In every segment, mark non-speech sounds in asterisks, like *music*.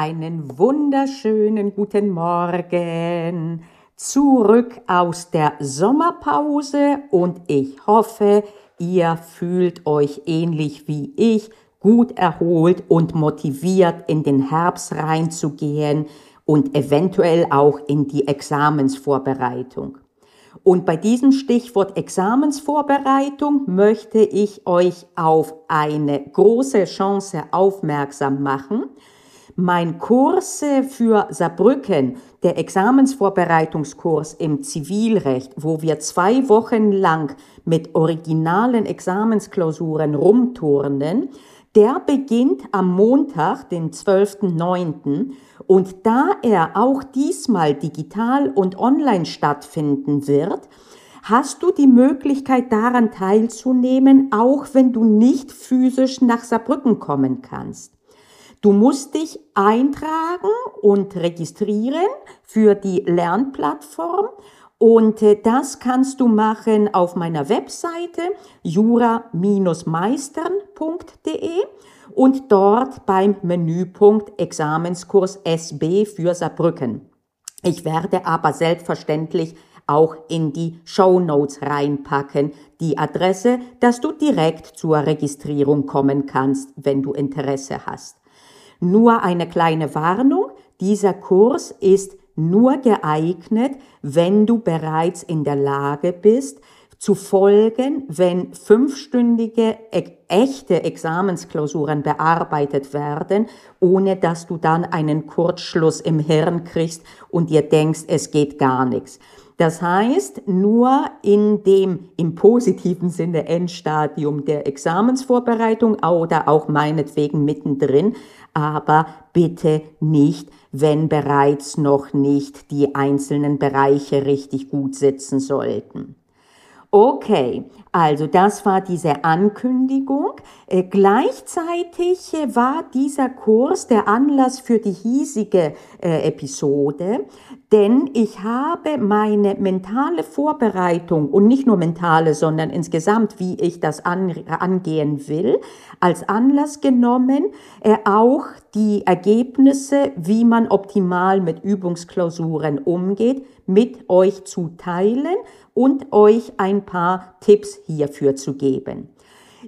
Einen wunderschönen guten Morgen. Zurück aus der Sommerpause und ich hoffe, ihr fühlt euch ähnlich wie ich gut erholt und motiviert in den Herbst reinzugehen und eventuell auch in die Examensvorbereitung. Und bei diesem Stichwort Examensvorbereitung möchte ich euch auf eine große Chance aufmerksam machen. Mein Kurs für Saarbrücken, der Examensvorbereitungskurs im Zivilrecht, wo wir zwei Wochen lang mit originalen Examensklausuren rumturnen, der beginnt am Montag, den 12.09. Und da er auch diesmal digital und online stattfinden wird, hast du die Möglichkeit daran teilzunehmen, auch wenn du nicht physisch nach Saarbrücken kommen kannst. Du musst dich eintragen und registrieren für die Lernplattform und äh, das kannst du machen auf meiner Webseite jura-meistern.de und dort beim Menüpunkt Examenskurs SB für Saarbrücken. Ich werde aber selbstverständlich auch in die Show Notes reinpacken, die Adresse, dass du direkt zur Registrierung kommen kannst, wenn du Interesse hast. Nur eine kleine Warnung, dieser Kurs ist nur geeignet, wenn du bereits in der Lage bist, zu folgen, wenn fünfstündige e echte Examensklausuren bearbeitet werden, ohne dass du dann einen Kurzschluss im Hirn kriegst und dir denkst, es geht gar nichts. Das heißt, nur in dem im positiven Sinne Endstadium der Examensvorbereitung oder auch meinetwegen mittendrin, aber bitte nicht, wenn bereits noch nicht die einzelnen Bereiche richtig gut sitzen sollten. Okay, also das war diese Ankündigung. Äh, gleichzeitig äh, war dieser Kurs der Anlass für die hiesige äh, Episode, denn ich habe meine mentale Vorbereitung und nicht nur mentale, sondern insgesamt, wie ich das an, angehen will, als Anlass genommen, äh, auch die Ergebnisse, wie man optimal mit Übungsklausuren umgeht, mit euch zu teilen und euch ein paar Tipps hierfür zu geben.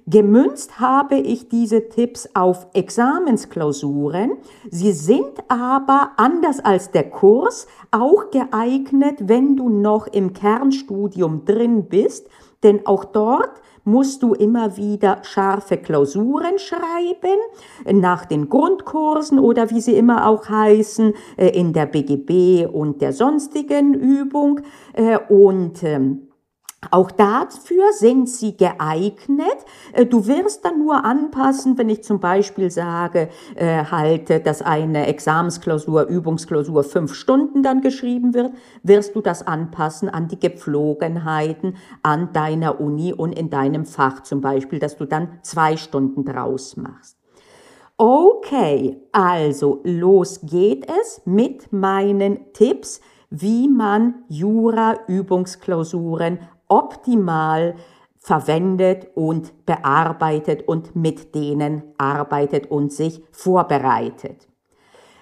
Gemünzt habe ich diese Tipps auf Examensklausuren. Sie sind aber anders als der Kurs auch geeignet, wenn du noch im Kernstudium drin bist, denn auch dort musst du immer wieder scharfe Klausuren schreiben, nach den Grundkursen oder wie sie immer auch heißen, äh, in der BGB und der sonstigen Übung. Äh, und ähm, auch dafür sind sie geeignet. Äh, du wirst dann nur anpassen, wenn ich zum Beispiel sage, äh, halte, dass eine Examensklausur, Übungsklausur fünf Stunden dann geschrieben wird, wirst du das anpassen an die Gepflogenheiten an deiner Uni und in deinem Fach zum Beispiel, dass du dann zwei Stunden draus machst. Okay, also los geht es mit meinen Tipps, wie man Jura-Übungsklausuren optimal verwendet und bearbeitet und mit denen arbeitet und sich vorbereitet.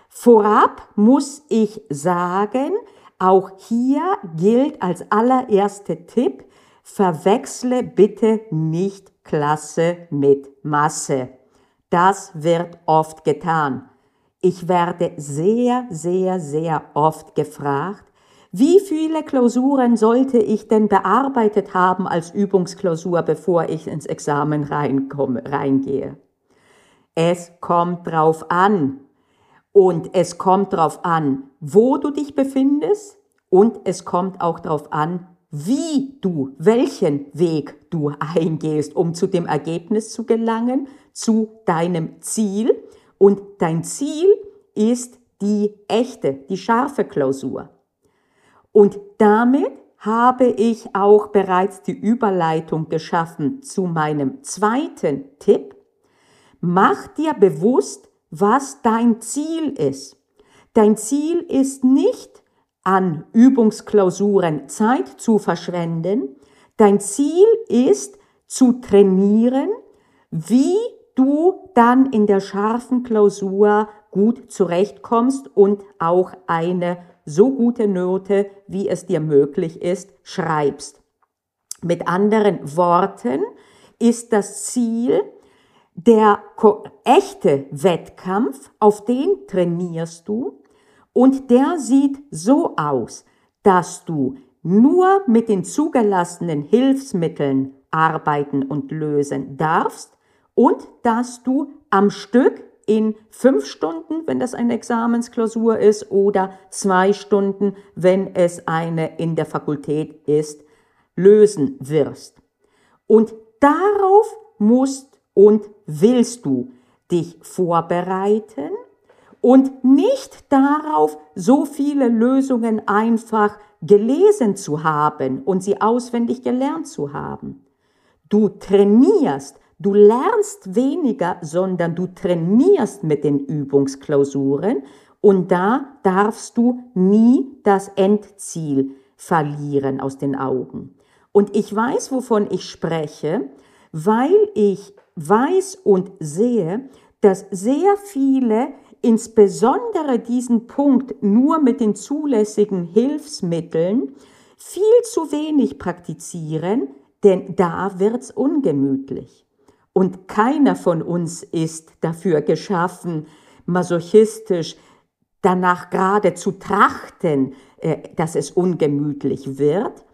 Vorab muss ich sagen, auch hier gilt als allererster Tipp, verwechsle bitte nicht Klasse mit Masse. Das wird oft getan. Ich werde sehr, sehr, sehr oft gefragt, wie viele Klausuren sollte ich denn bearbeitet haben als Übungsklausur, bevor ich ins Examen reinkomme, reingehe? Es kommt drauf an. Und es kommt drauf an, wo du dich befindest. Und es kommt auch drauf an, wie du, welchen Weg du eingehst, um zu dem Ergebnis zu gelangen, zu deinem Ziel. Und dein Ziel ist die echte, die scharfe Klausur. Und damit habe ich auch bereits die Überleitung geschaffen zu meinem zweiten Tipp. Mach dir bewusst, was dein Ziel ist. Dein Ziel ist nicht, an Übungsklausuren Zeit zu verschwenden. Dein Ziel ist, zu trainieren, wie du dann in der scharfen Klausur gut zurechtkommst und auch eine so gute Note, wie es dir möglich ist, schreibst. Mit anderen Worten ist das Ziel, der echte Wettkampf, auf den trainierst du und der sieht so aus, dass du nur mit den zugelassenen Hilfsmitteln arbeiten und lösen darfst und dass du am Stück in fünf Stunden, wenn das eine Examensklausur ist, oder zwei Stunden, wenn es eine in der Fakultät ist, lösen wirst. Und darauf musst und willst du dich vorbereiten und nicht darauf, so viele Lösungen einfach gelesen zu haben und sie auswendig gelernt zu haben. Du trainierst, du lernst weniger, sondern du trainierst mit den Übungsklausuren und da darfst du nie das Endziel verlieren aus den Augen. Und ich weiß, wovon ich spreche, weil ich weiß und sehe, dass sehr viele insbesondere diesen Punkt nur mit den zulässigen Hilfsmitteln viel zu wenig praktizieren, denn da wird's ungemütlich. Und keiner von uns ist dafür geschaffen, masochistisch danach gerade zu trachten, äh, dass es ungemütlich wird.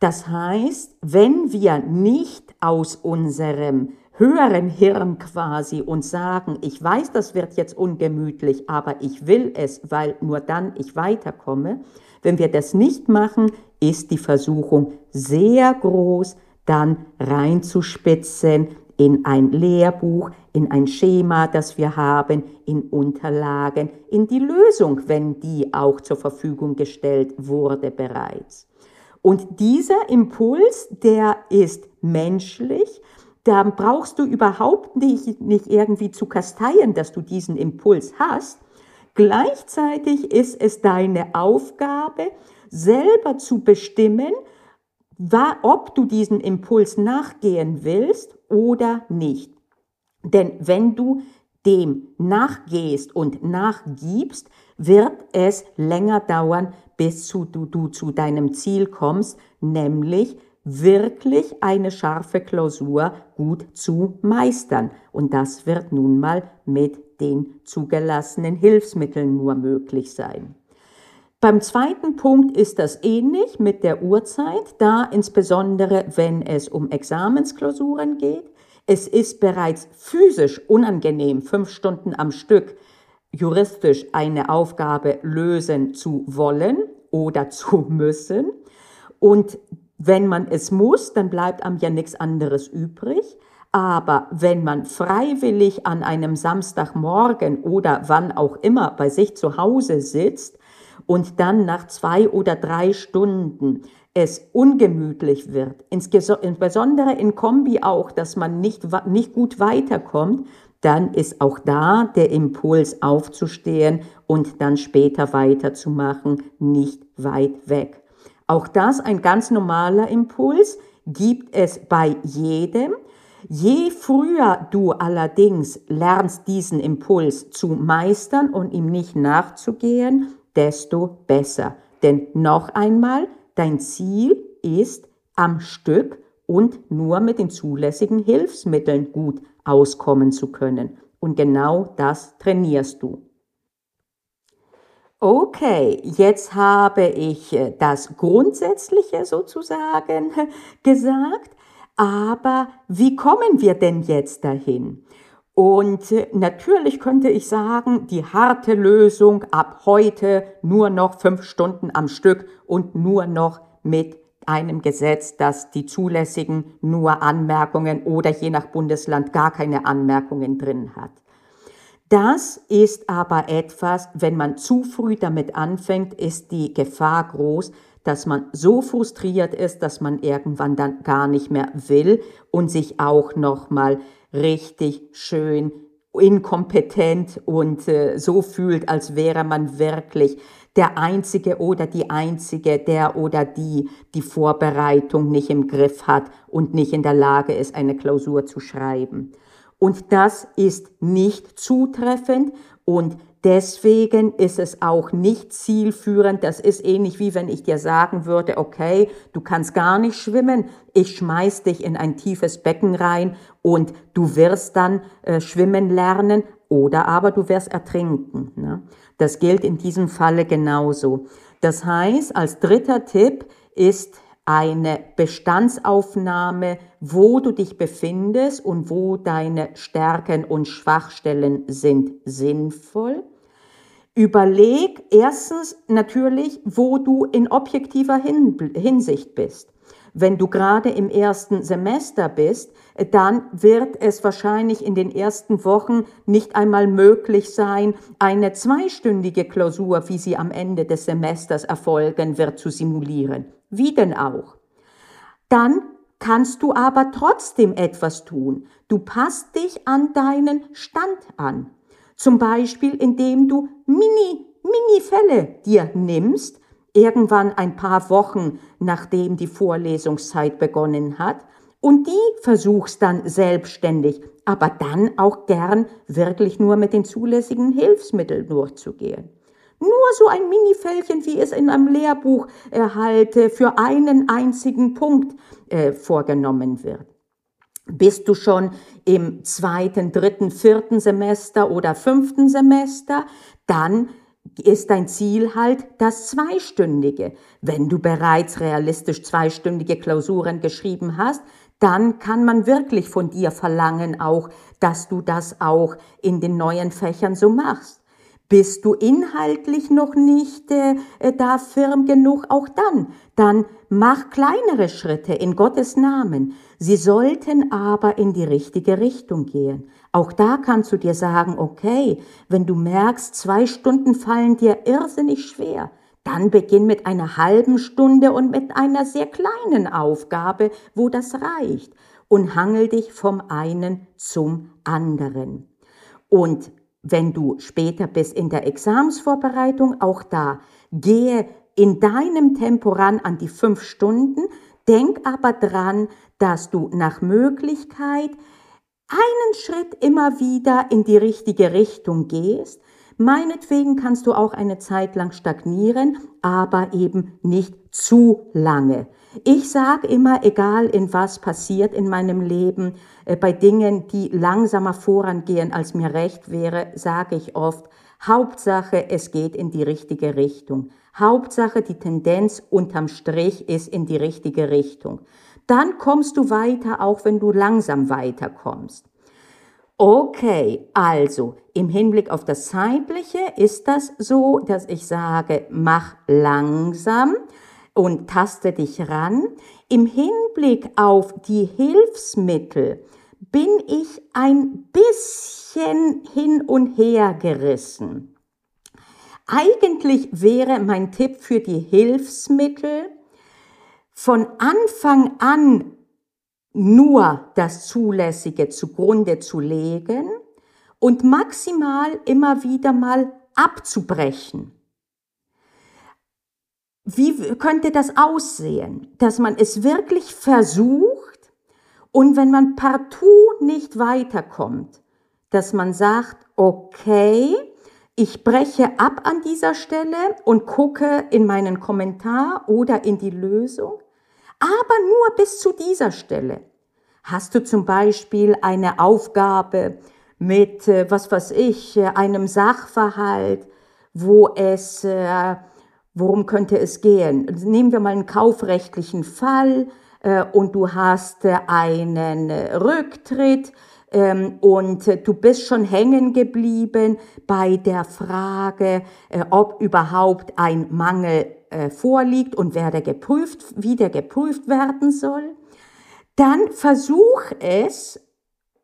Das heißt, wenn wir nicht aus unserem höheren Hirn quasi und sagen, ich weiß, das wird jetzt ungemütlich, aber ich will es, weil nur dann ich weiterkomme. Wenn wir das nicht machen, ist die Versuchung sehr groß, dann reinzuspitzen in ein Lehrbuch, in ein Schema, das wir haben, in Unterlagen, in die Lösung, wenn die auch zur Verfügung gestellt wurde bereits. Und dieser Impuls, der ist menschlich, dann brauchst du überhaupt nicht, nicht irgendwie zu kasteien, dass du diesen Impuls hast. Gleichzeitig ist es deine Aufgabe, selber zu bestimmen, ob du diesen Impuls nachgehen willst oder nicht. Denn wenn du dem nachgehst und nachgibst, wird es länger dauern, bis du, du zu deinem Ziel kommst, nämlich wirklich eine scharfe Klausur gut zu meistern. Und das wird nun mal mit den zugelassenen Hilfsmitteln nur möglich sein. Beim zweiten Punkt ist das ähnlich mit der Uhrzeit, da insbesondere wenn es um Examensklausuren geht. Es ist bereits physisch unangenehm, fünf Stunden am Stück juristisch eine Aufgabe lösen zu wollen oder *laughs* zu müssen. Und wenn man es muss, dann bleibt einem ja nichts anderes übrig. Aber wenn man freiwillig an einem Samstagmorgen oder wann auch immer bei sich zu Hause sitzt und dann nach zwei oder drei Stunden es ungemütlich wird, insbesondere in Kombi auch, dass man nicht, nicht gut weiterkommt, dann ist auch da der Impuls aufzustehen und dann später weiterzumachen nicht weit weg. Auch das ein ganz normaler Impuls, gibt es bei jedem. Je früher du allerdings lernst, diesen Impuls zu meistern und ihm nicht nachzugehen, desto besser. Denn noch einmal, dein Ziel ist am Stück und nur mit den zulässigen Hilfsmitteln gut auskommen zu können. Und genau das trainierst du. Okay, jetzt habe ich äh, das Grundsätzliche sozusagen *laughs* gesagt, aber wie kommen wir denn jetzt dahin? Und äh, natürlich könnte ich sagen, die harte Lösung ab heute nur noch fünf Stunden am Stück und nur noch mit einem Gesetz, das die zulässigen nur Anmerkungen oder je nach Bundesland gar keine Anmerkungen drin hat. Das ist aber etwas, wenn man zu früh damit anfängt, ist die Gefahr groß, dass man so frustriert ist, dass man irgendwann dann gar nicht mehr will und sich auch noch mal richtig schön inkompetent und äh, so fühlt, als wäre man wirklich der Einzige oder die Einzige, der oder die die Vorbereitung nicht im Griff hat und nicht in der Lage ist, eine Klausur zu schreiben. Und das ist nicht zutreffend und Deswegen ist es auch nicht zielführend. Das ist ähnlich wie wenn ich dir sagen würde, okay, du kannst gar nicht schwimmen. Ich schmeiß dich in ein tiefes Becken rein und du wirst dann äh, schwimmen lernen oder aber du wirst ertrinken. Ne? Das gilt in diesem Falle genauso. Das heißt, als dritter Tipp ist eine Bestandsaufnahme, wo du dich befindest und wo deine Stärken und Schwachstellen sind sinnvoll. Überleg erstens natürlich, wo du in objektiver Hinsicht bist. Wenn du gerade im ersten Semester bist, dann wird es wahrscheinlich in den ersten Wochen nicht einmal möglich sein, eine zweistündige Klausur, wie sie am Ende des Semesters erfolgen wird, zu simulieren. Wie denn auch? Dann kannst du aber trotzdem etwas tun. Du passt dich an deinen Stand an. Zum Beispiel, indem du Mini, Mini-Fälle dir nimmst, irgendwann ein paar Wochen nachdem die Vorlesungszeit begonnen hat, und die versuchst dann selbstständig, aber dann auch gern wirklich nur mit den zulässigen Hilfsmitteln durchzugehen. Nur so ein Minifällchen, wie es in einem Lehrbuch erhalte, für einen einzigen Punkt äh, vorgenommen wird. Bist du schon im zweiten, dritten, vierten Semester oder fünften Semester, dann ist dein Ziel halt das Zweistündige. Wenn du bereits realistisch zweistündige Klausuren geschrieben hast, dann kann man wirklich von dir verlangen auch, dass du das auch in den neuen Fächern so machst. Bist du inhaltlich noch nicht äh, da firm genug? Auch dann. Dann mach kleinere Schritte in Gottes Namen. Sie sollten aber in die richtige Richtung gehen. Auch da kannst du dir sagen, okay, wenn du merkst, zwei Stunden fallen dir irrsinnig schwer, dann beginn mit einer halben Stunde und mit einer sehr kleinen Aufgabe, wo das reicht, und hangel dich vom einen zum anderen. Und wenn du später bist in der Examsvorbereitung, auch da, gehe in deinem Tempo ran an die fünf Stunden, denk aber dran, dass du nach Möglichkeit einen Schritt immer wieder in die richtige Richtung gehst. Meinetwegen kannst du auch eine Zeit lang stagnieren, aber eben nicht zu lange. Ich sage immer, egal in was passiert in meinem Leben, äh, bei Dingen, die langsamer vorangehen, als mir recht wäre, sage ich oft, Hauptsache, es geht in die richtige Richtung. Hauptsache, die Tendenz unterm Strich ist in die richtige Richtung. Dann kommst du weiter, auch wenn du langsam weiterkommst. Okay, also im Hinblick auf das Zeitliche ist das so, dass ich sage, mach langsam und taste dich ran. Im Hinblick auf die Hilfsmittel bin ich ein bisschen hin und her gerissen. Eigentlich wäre mein Tipp für die Hilfsmittel, von Anfang an nur das Zulässige zugrunde zu legen und maximal immer wieder mal abzubrechen. Wie könnte das aussehen, dass man es wirklich versucht und wenn man partout nicht weiterkommt, dass man sagt, okay, ich breche ab an dieser Stelle und gucke in meinen Kommentar oder in die Lösung, aber nur bis zu dieser Stelle. Hast du zum Beispiel eine Aufgabe mit, äh, was weiß ich, äh, einem Sachverhalt, wo es äh, Worum könnte es gehen? Nehmen wir mal einen kaufrechtlichen Fall und du hast einen Rücktritt und äh, du bist schon hängen geblieben bei der Frage, äh, ob überhaupt ein Mangel äh, vorliegt und wer der geprüft, wie der geprüft werden soll. Dann versuch es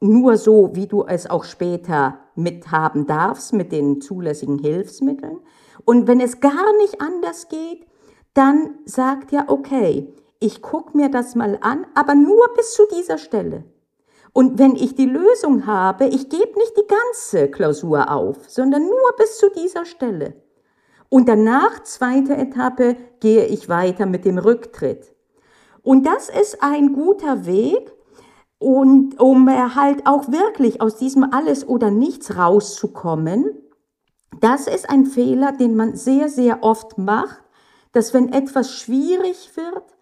nur so, wie du es auch später mithaben darfst mit den zulässigen Hilfsmitteln. Und wenn es gar nicht anders geht, dann sagt ja, okay, ich gucke mir das mal an, aber nur bis zu dieser Stelle. Und wenn ich die Lösung habe, ich gebe nicht die ganze Klausur auf, sondern nur bis zu dieser Stelle. Und danach, zweite Etappe, gehe ich weiter mit dem Rücktritt. Und das ist ein guter Weg, und um halt auch wirklich aus diesem Alles oder Nichts rauszukommen das ist ein Fehler, den man sehr, sehr oft macht, dass wenn etwas schwierig wird,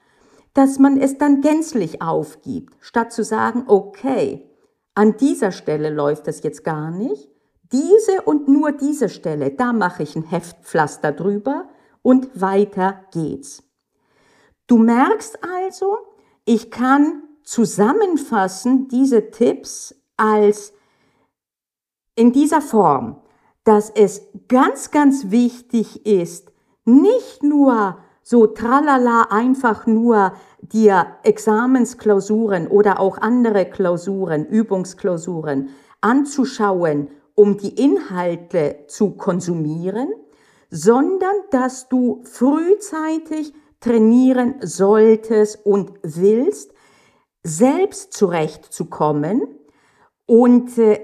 dass man es dann gänzlich aufgibt, statt zu sagen, okay, an dieser Stelle läuft es jetzt gar nicht, diese und nur diese Stelle, da mache ich ein Heftpflaster drüber und weiter geht's. Du merkst also, ich kann zusammenfassen diese Tipps als in dieser Form, dass es ganz, ganz wichtig ist, nicht nur so tralala einfach nur dir Examensklausuren oder auch andere Klausuren, Übungsklausuren anzuschauen, um die Inhalte zu konsumieren, sondern dass du frühzeitig trainieren solltest und willst, selbst zurechtzukommen und äh,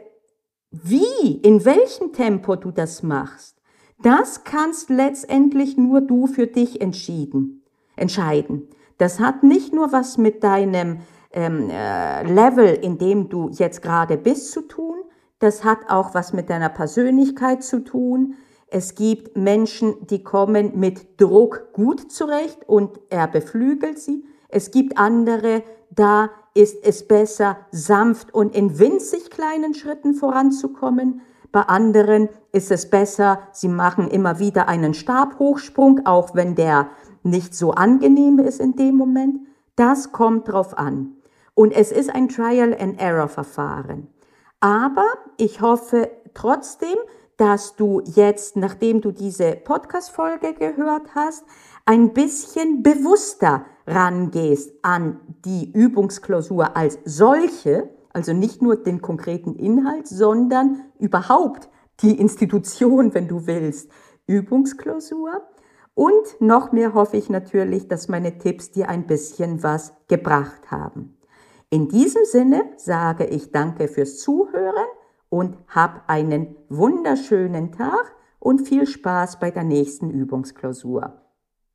wie, in welchem Tempo du das machst, das kannst letztendlich nur du für dich entschieden, entscheiden. Das hat nicht nur was mit deinem ähm, äh, Level, in dem du jetzt gerade bist, zu tun, das hat auch was mit deiner Persönlichkeit zu tun. Es gibt Menschen, die kommen mit Druck gut zurecht und er beflügelt sie. Es gibt andere, da ist es besser, sanft und in winzig kleinen Schritten voranzukommen. Bei anderen ist es besser, sie machen immer wieder einen Stabhochsprung, auch wenn der nicht so angenehm ist in dem Moment. Das kommt drauf an. Und es ist ein Trial-and-Error-Verfahren. Aber ich hoffe trotzdem, dass du jetzt, nachdem du diese Podcast-Folge gehört hast, ein bisschen bewusster rangehst an die Übungsklausur als solche, also nicht nur den konkreten Inhalt, sondern überhaupt die Institution, wenn du willst, Übungsklausur. Und noch mehr hoffe ich natürlich, dass meine Tipps dir ein bisschen was gebracht haben. In diesem Sinne sage ich danke fürs Zuhören und hab einen wunderschönen Tag und viel Spaß bei der nächsten Übungsklausur.